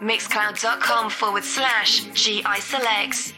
Mixcloud.com forward slash GI Selects.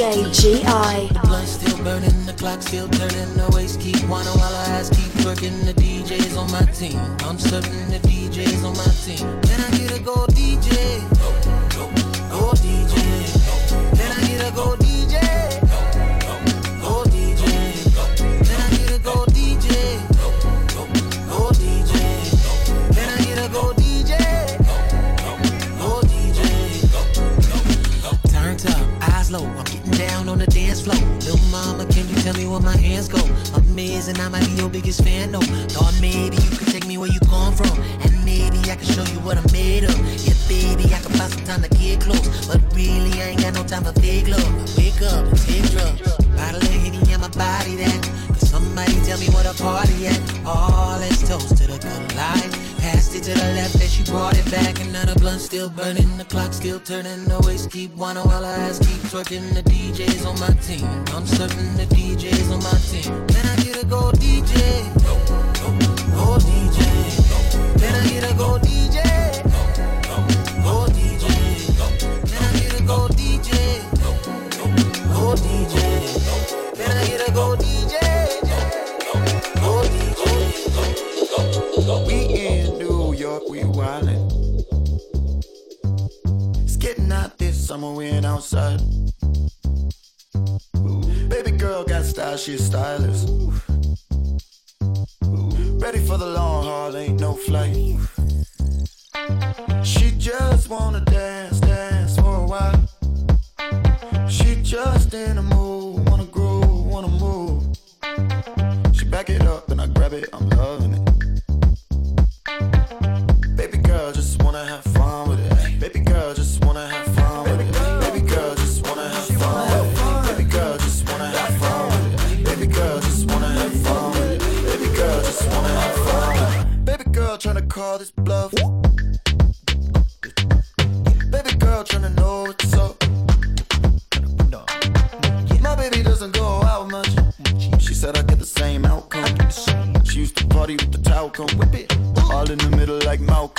GI. The blunt still burning, the clock still turning, the waist keep whining while our ass keep working. The DJs on my team, I'm serving the DJs on my team. Can I get a gold DJ? Biggest fan, though. Thought maybe you could take me where you come from, and maybe I can show you what I'm made of. Yeah, baby, I can find some time to get close, but really I ain't got no time for fake love. Wake up and take drugs. Bottle of Henny on my body that. Cause somebody tell me what a party at. Oh, let's toast to the good life. Passed it to the left and she brought it back. The blunt still burning, still turning. The waist keep whining while her ass keep twerking. The DJs on my team. I'm serving the DJs on my team. Can I get a gold DJ? Gold DJ. Can I get a gold DJ? Gold DJ. Can I get a gold DJ? Gold DJ. Can I get a gold DJ? Summer, we ain't outside. Baby girl got style, she's stylish. Ready for the long haul, ain't no flight. She just wanna dance, dance for a while. She just in a mood, wanna groove, wanna move. She back it up and I grab it, I'm loving it. Whip it. All in the middle like Malcolm.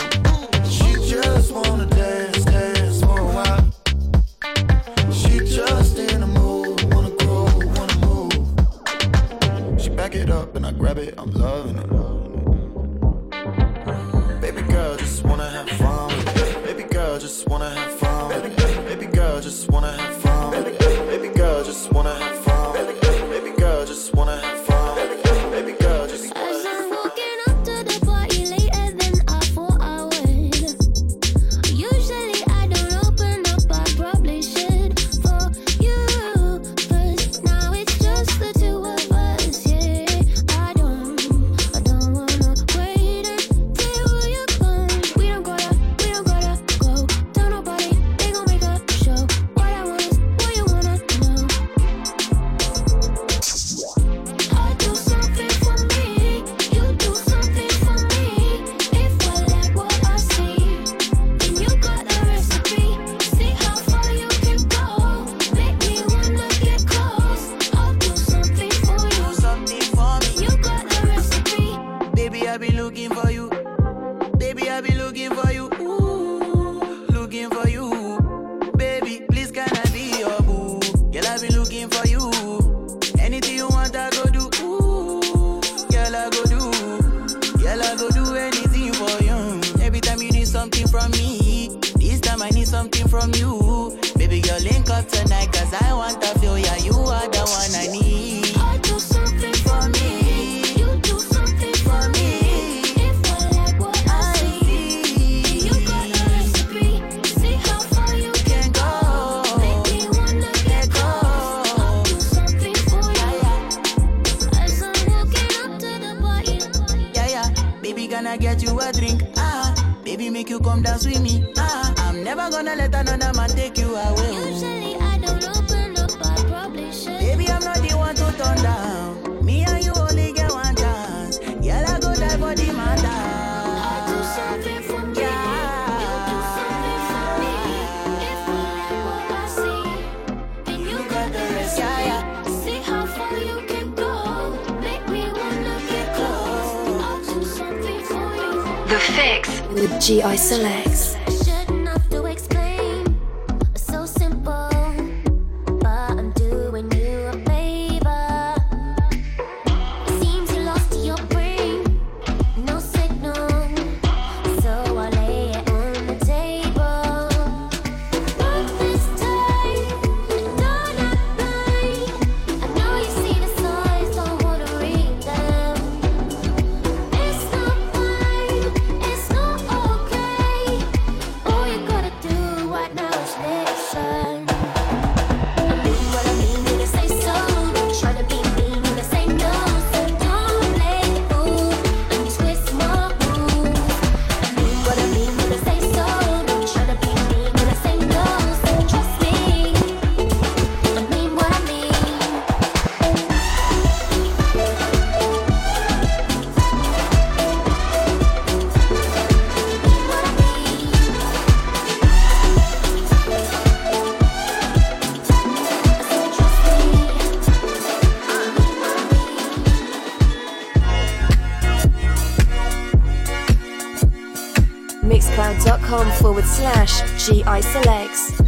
GI Select. mixcloud.com forward slash GI selects.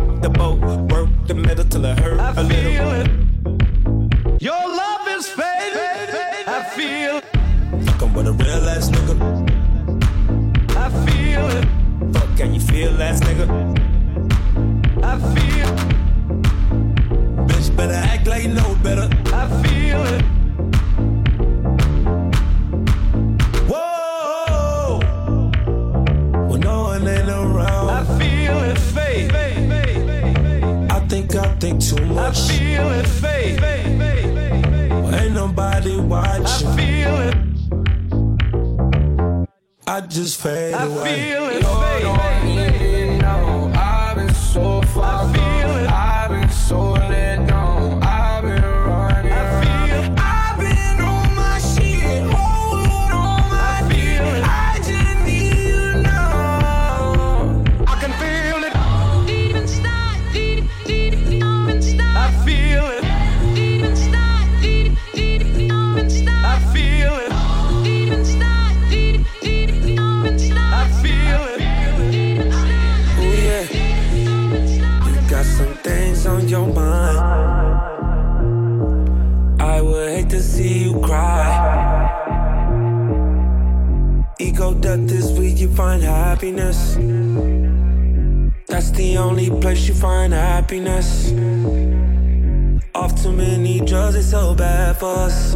rock the boat, work the middle till it hurt I a little. It. Your love is fading. I feel it. Fucking with a real ass nigga. I feel it. Fuck, can you feel ass nigga? I feel. Bitch, better act like you know better. I feel it. Whoa. When no one ain't around. I feel it fade think too much. I feel it fade. Ain't nobody watching. I feel it. I just fade away. I feel it fade. Find happiness. Off too many drugs, it's so bad for us.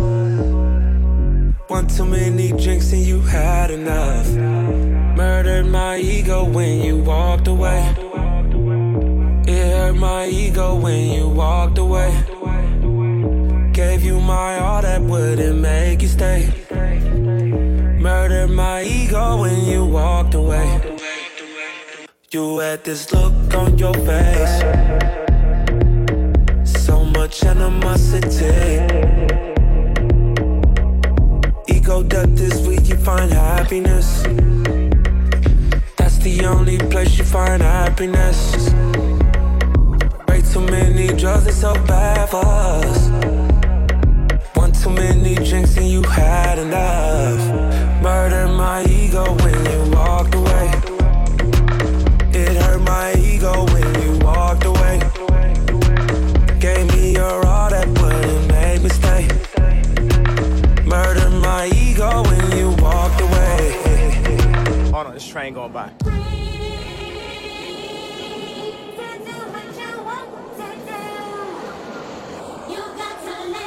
One too many drinks and you had enough. Murdered my ego when you walked away. It hurt my ego when you walked away. Gave you my all that wouldn't make you stay. Murdered my ego when you walked. You had this look on your face. So much animosity. Ego death is where you find happiness. That's the only place you find happiness. Way too many drugs, it's so bad for us. One too many drinks and you had enough. Murder my ego when you train going by.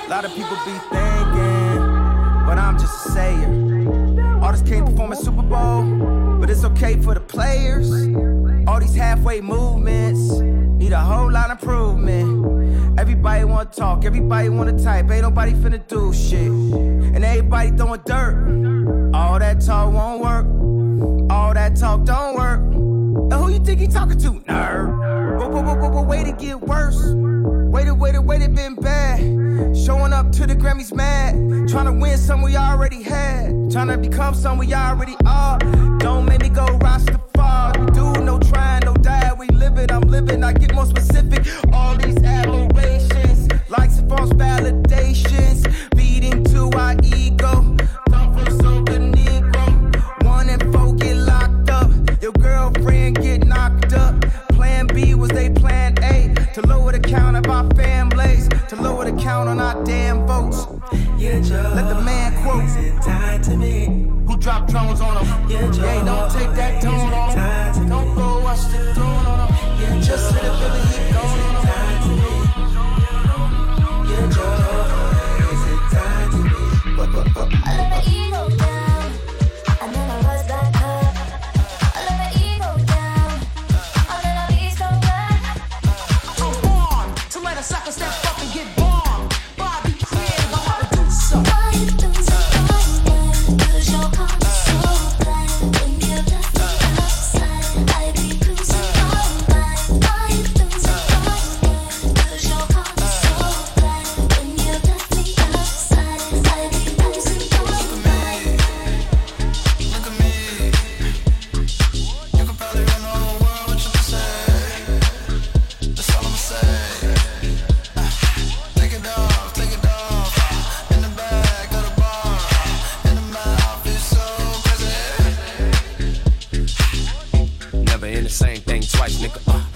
A lot of people be thinking, but I'm just a sayer. Artists can't perform at Super Bowl, but it's okay for the players. All these halfway movements need a whole lot of improvement. Everybody wanna talk, everybody wanna type, ain't nobody finna do shit. And everybody throwing dirt. All that talk won't work. All that talk don't work. And who you think he talking to? Nerd. But, but, but, but, but wait it get worse. Wait it, wait it, wait it been bad. Showing up to the Grammys mad. Trying to win some we already had. Trying to become some we already are. Don't make me go Rastafari. We do no trying, no die. We live it, I'm living. I get more specific. Nigga. Uh,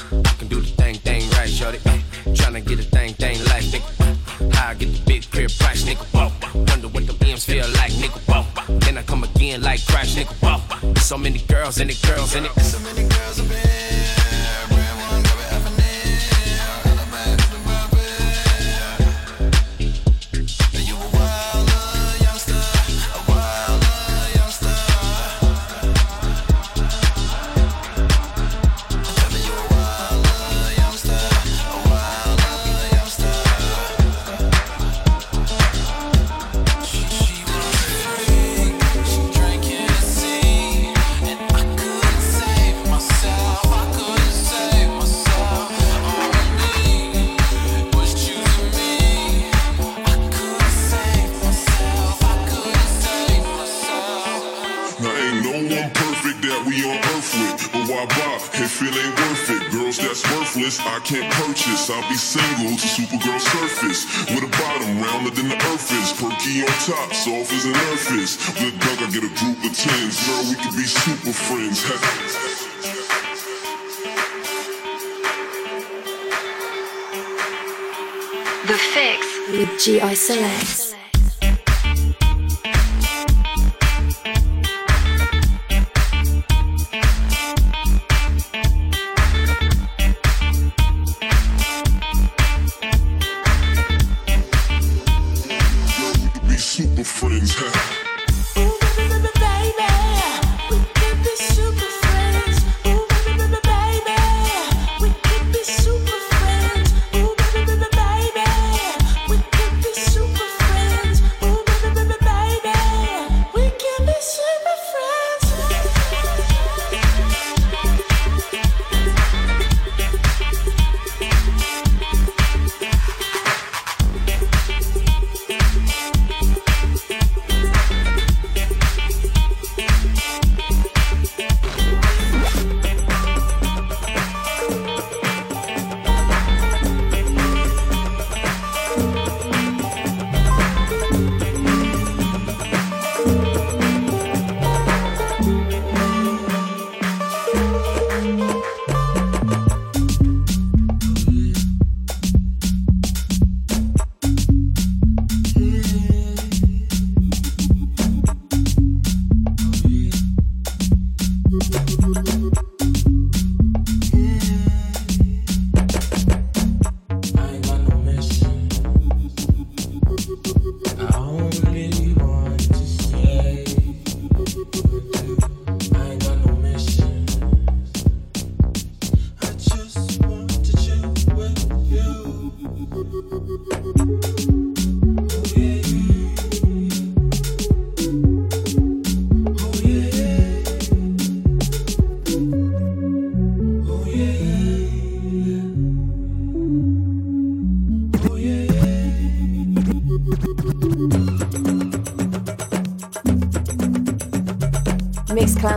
GI Select.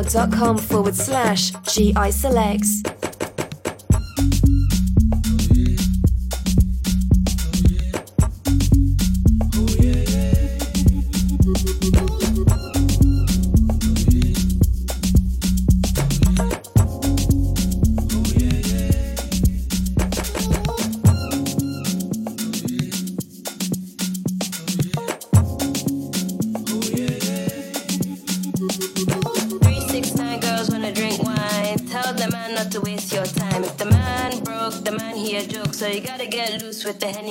soundcloud.com forward slash GI selects. with the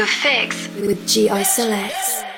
The Fix with G.I. Select.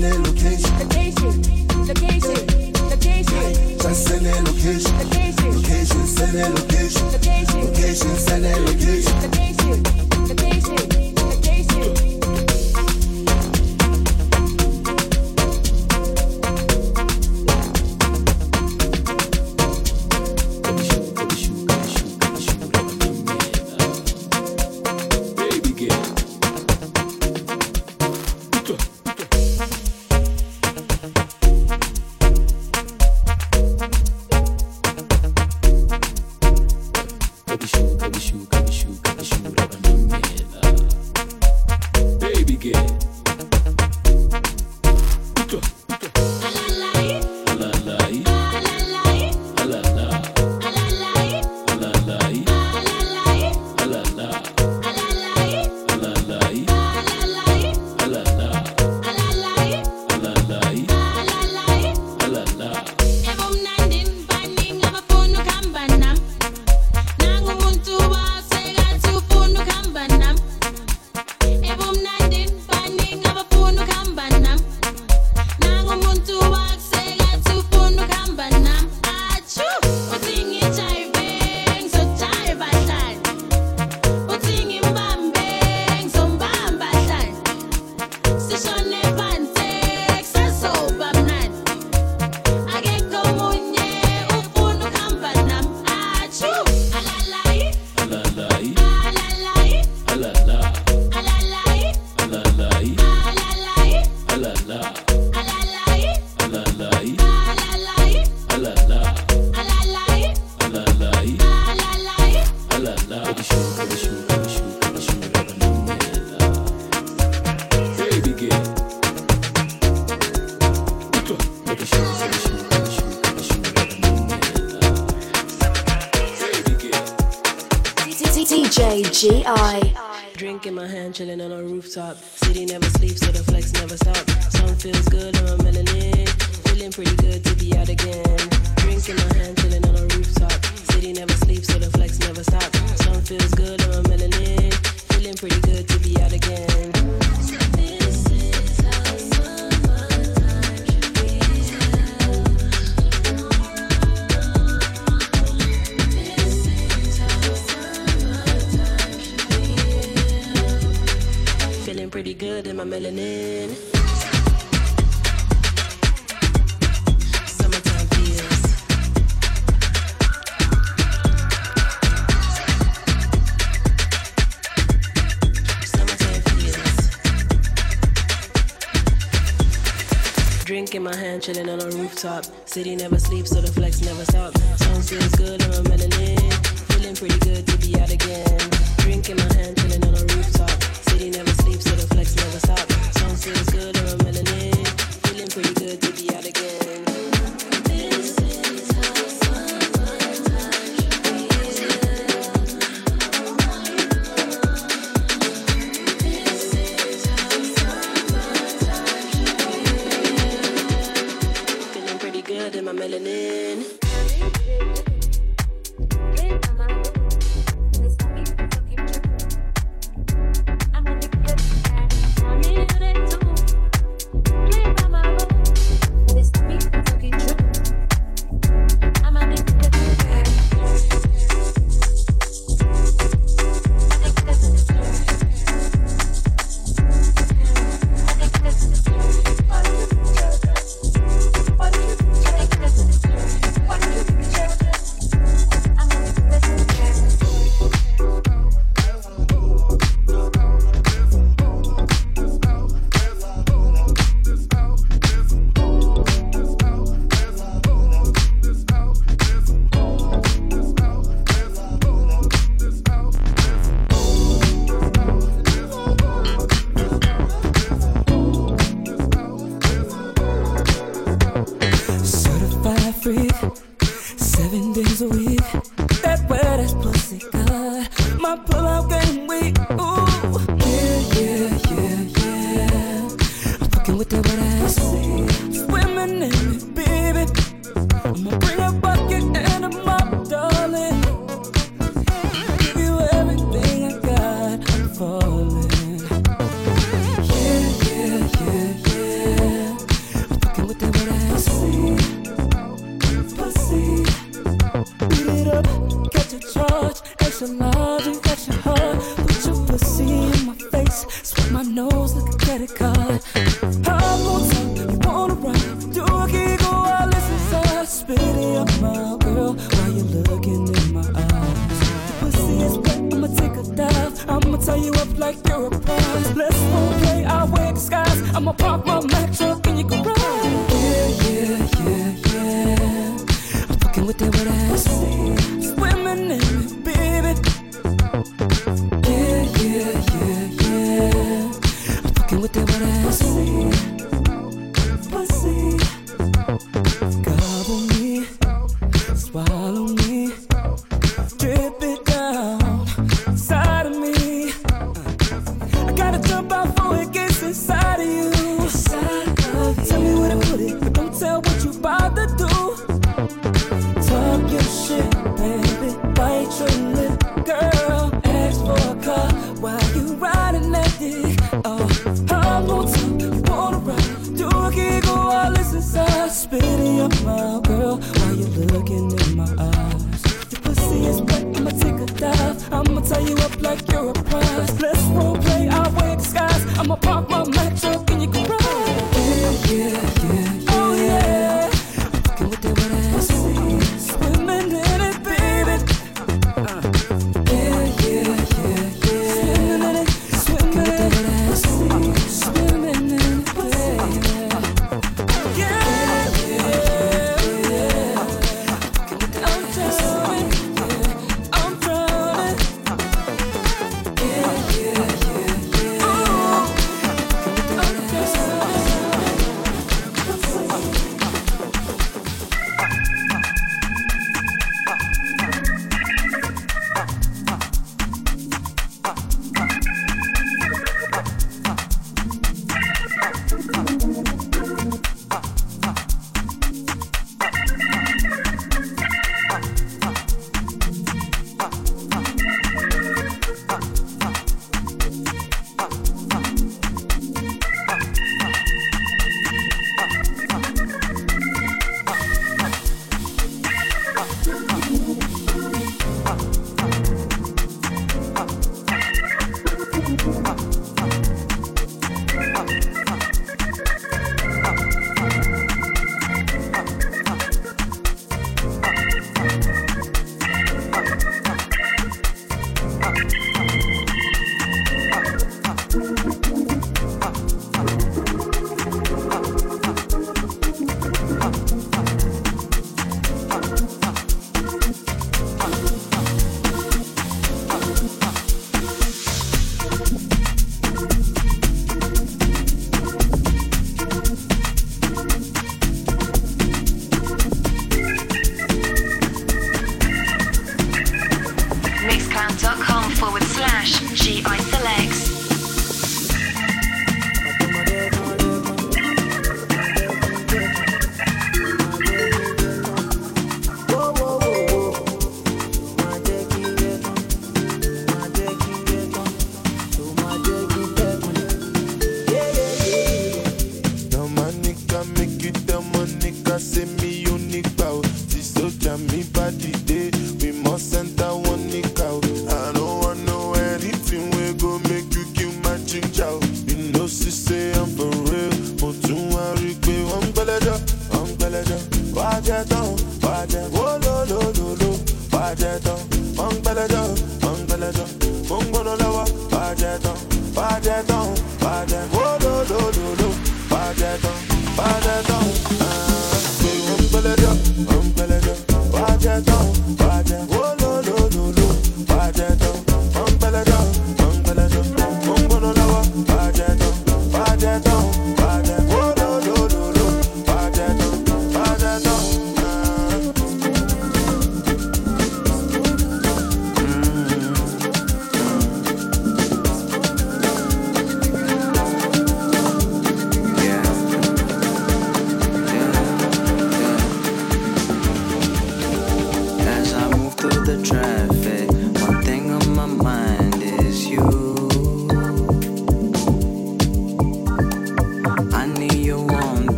send a location. Location, location, location. Just send a location. Location, location, send a location. City never sleeps, so morning. You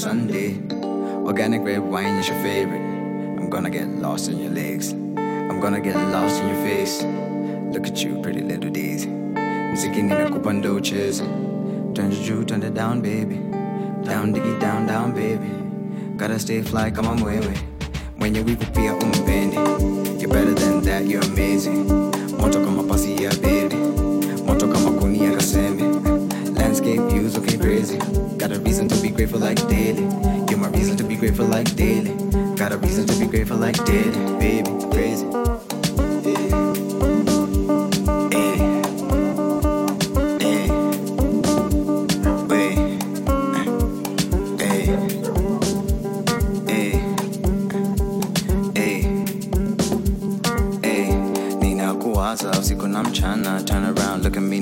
Sunday. Organic red wine is your favorite. I'm gonna get lost in your legs. I'm gonna get lost in your face. Look at you, pretty little daisy. Mziki nimekupa ndoches. Turn the juu, turn it down, baby. Down, diggy, down, down, baby. Gotta stay fly kama mwewe. Mwenye wivu pia umpendi. You're better than that, you're amazing. Moto kama pasi ya baby. Moto kama kuni ya kasembe. Landscape views looking crazy. Got a reason to be grateful like daily. You're my reason to be grateful like daily. Got a reason to be grateful like daily. Baby, crazy.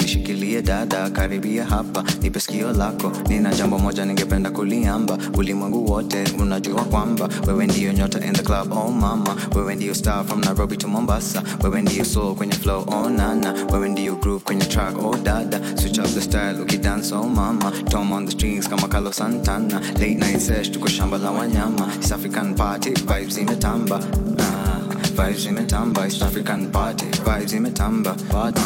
Nishikilie dada karibia hapa. Nipe sikio lako nina jambo moja ningependa kuliamba. Ulimwengu wote unajua kwamba wewe ndiyo nyota in the club oh mama. Wewe ndiyo star from nairobi to mombasa. Wewe ndiyo soul kwenye flow oh nana. Wewe ndiyo groove kwenye track oh dada. Switch up the style ukidance oh mama. Tom on the strings kama carlos santana. Late night sesh tuko shamba la wanyama. East african party vibes imetamba. Ah. Vibes imetamba, East African party Vibes imetamba, party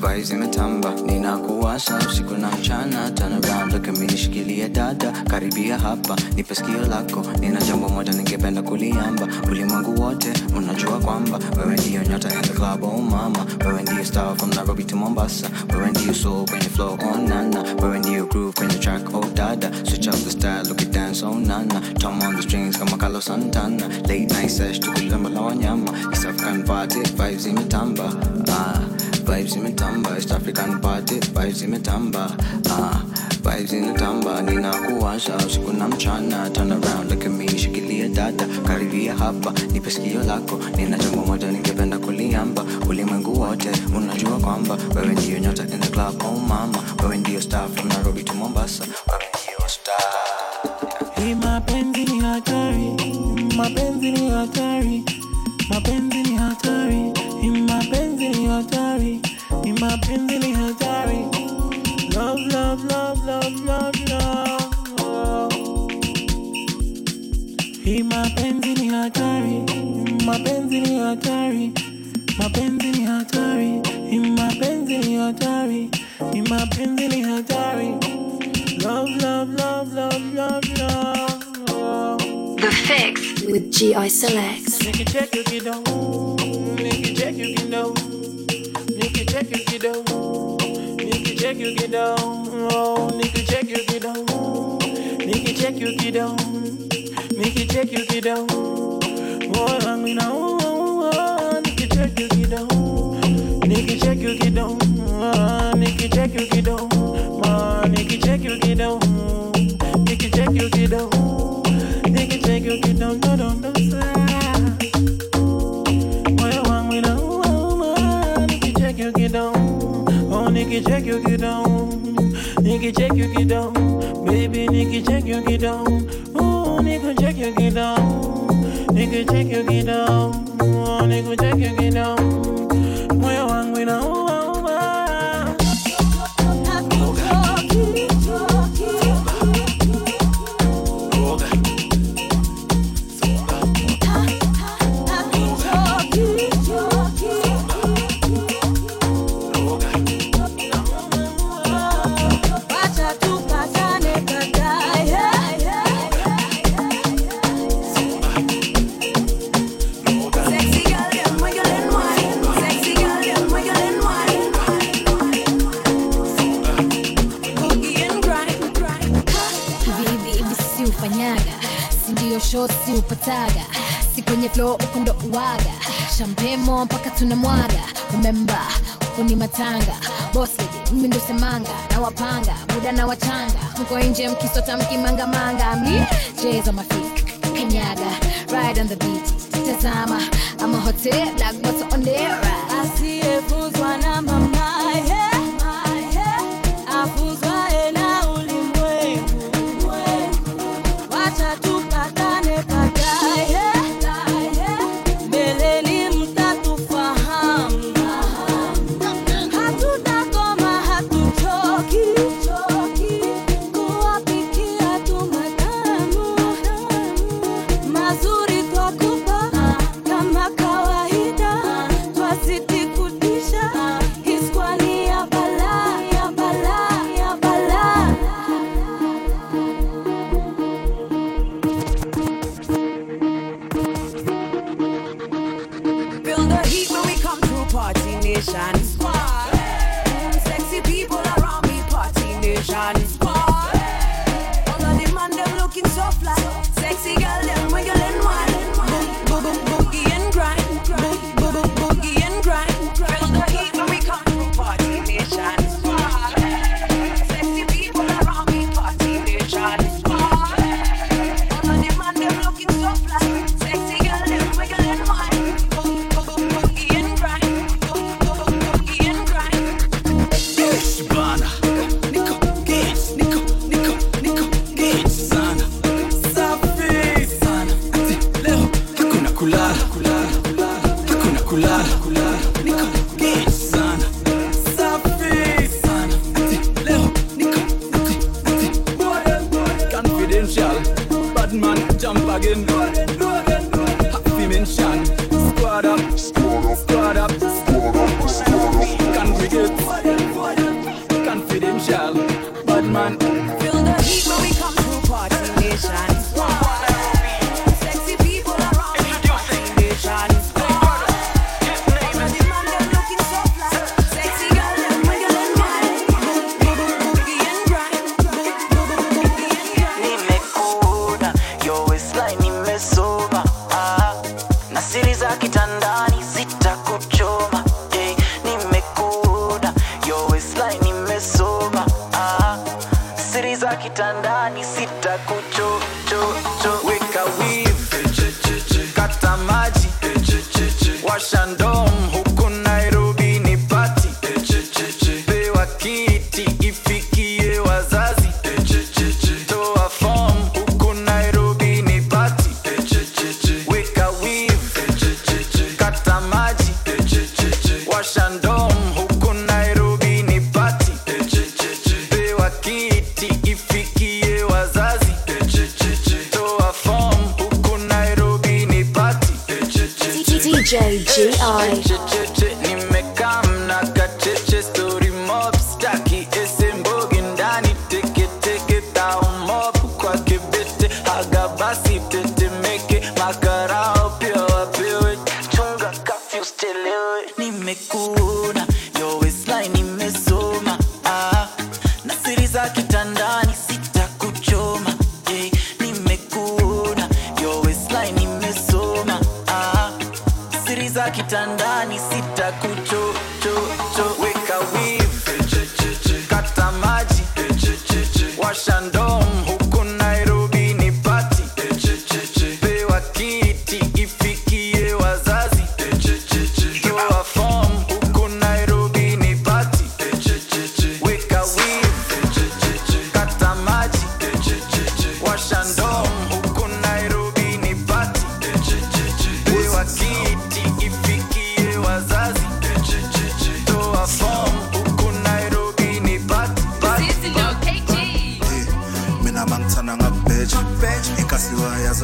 Vibes imetamba. Ninakuwasha usiku na mchana Turn around, look at me, nishikilie dada. Karibia hapa, nipe sikio lako. Nina jambo moja ningependa kuliamba. Ulimwengu wote, unajua kwamba Wewe ndiyo nyota the club, oh mama. Wewe ndiyo star from Nairobi to Mombasa. Wewe ndiyo soul kwenye flow, oh nana. Wewe ndiyo groove kwenye track, oh dada. Switch up the style, look at dance, oh nana. Tom on the strings kama Carlos Santana. Late night sesh, tukulamba la wanyama. East African party, vibes imetamba. Ah, Vibes imetamba, East African party. Vibes imetamba ah, Vibes imetamba Ninakuwasha usiku na mchana. Turn around, look at me, shikilia dada. Karibia hapa, nipe sikio lako. Nina jambo moja ningependa kuliamba. Ulimwengu wote, unajua kwamba Wewe ndiyo nyota in the club, oh mama. Wewe ndiyo star from Nairobi to Mombasa. Wewe ndiyo star. Hii mapenzi ni hatari, mapenzi ni hatari, mapenzi ni hatari, hii mapenzi ni hatari, hii mapenzi ni hatari. Love, love, love, love, love, love. Hii mapenzi ni hatari, mapenzi ni hatari, mapenzi ni hatari, hii mapenzi ni hatari, hii mapenzi ni hatari. Love, love, love, love, love, love. The Fix with GI Selects. Nikicheck you kidogo, nikicheck you kidogo, nikicheck you get down. kidogo, nikicheck you get down. Oh, kidogo, nikicheck you get down. kidogo, nikicheck you get down. kidogo, nikicheck you get down, more moyo wangu inauma, nikicheck you get down. kidogo, nikicheck you get kidogo, nikicheck you kidogo, ma, nikicheck you kidogo, nikicheck you kidogo, nikicheck oh, nikicheck you kidogo, nikicheck you down. baby, nikicheck you kidogo, oh, nikicheck you kidogo, nikicheck you kidogo, oh, nikicheck you kidogo, moyo nje mkisotamki mangamanga mi jeza mafik kanyaga ride on the beat tazama amahote black bottle Shine. kitandani sitakuchochocho. Weka wii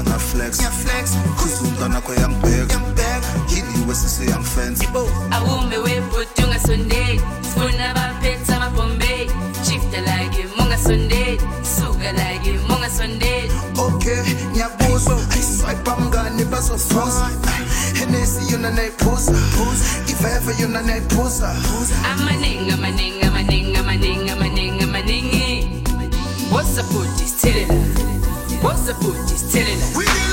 na flex. Ya flex. Kuzunda na kwa ngiyaflex kuzunta nakho yangibheka yini wesise yangifensa awumbe webhodi ungasondeli sifuna abaphethe amabhombeyi shifta lake mungasondeli suka munga Sunday. okay ngiyabuzwa ayiswipa mngane bazozuza henesi yona nayiphuza. Iveve yona nayiphuza. Amaningi amaningi amaningi amaningi amaningi amaningi. What's the food is What's the food? Just telling us.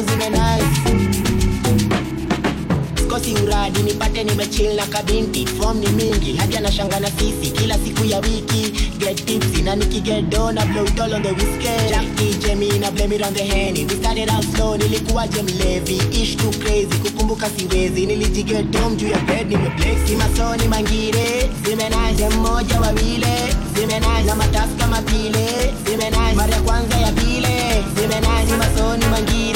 Zimenai zangu zimenai kosi uradi nipate nimechill na kabinti. Form ni mingi hadi anashanga na sisi. Kila siku ya wiki get tipsy. Na nikigedo na blow it on the na blame it on the we started ish too crazy kukumbuka siwezi. Nilijigetom juu ya bed nimeblex masoni mangire zimenaje mmoja wawile zimenaje na matasi kama zimenaje mara ya kwanza ya zimenaje masoni mangire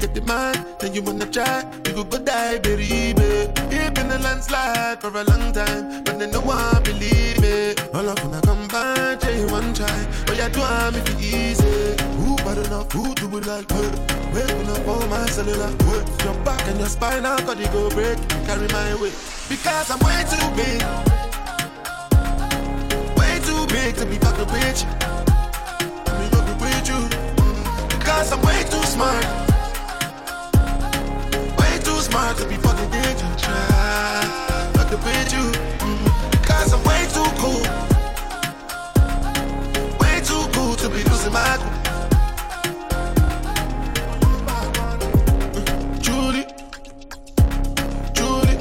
get the man, then you wanna try, you could go die, baby. It been a landslide for a long time, but then no one believe it. All of gonna come by, Jay one try, but you do if it easy. Who bad enough, who do it like her? Waking up on my cellular, work your back and your spine, I'll got it go break, carry my weight. Because I'm way too big. Way too big to be fucking you. I mean, fucking with you. Mm. Because I'm way too smart. Smart to be fucking with you. Try fucking with you. Mm. Because I'm way too cool. Way too cool to be losing my cool. Julie, Julie,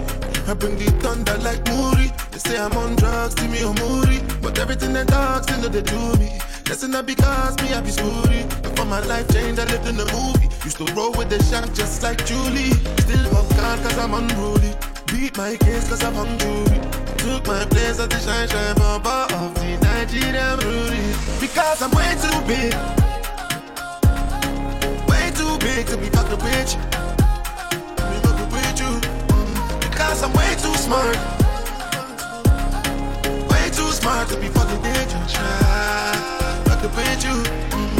I bring the thunder like Moody. They say I'm on drugs, see me on Moody. But everything they talk, still they do me. Listen up because me, I be spooty. For my life change, I lived in the movie. Used to roll with the shark just like Julie. Still fuck God cause I'm unruly. Beat my case cause I'm on jury. Took my place at the shine shine bar of the Nigerian Rudy. Because I'm way too big. Way too big to be fucking with you. Be fucking with you. Because I'm way too smart. Way too smart to be fucking with you. Fucking with you. Mm.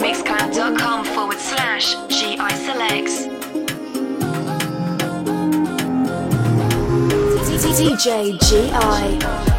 Mixcloud.com forward slash GI selects. DJ GI.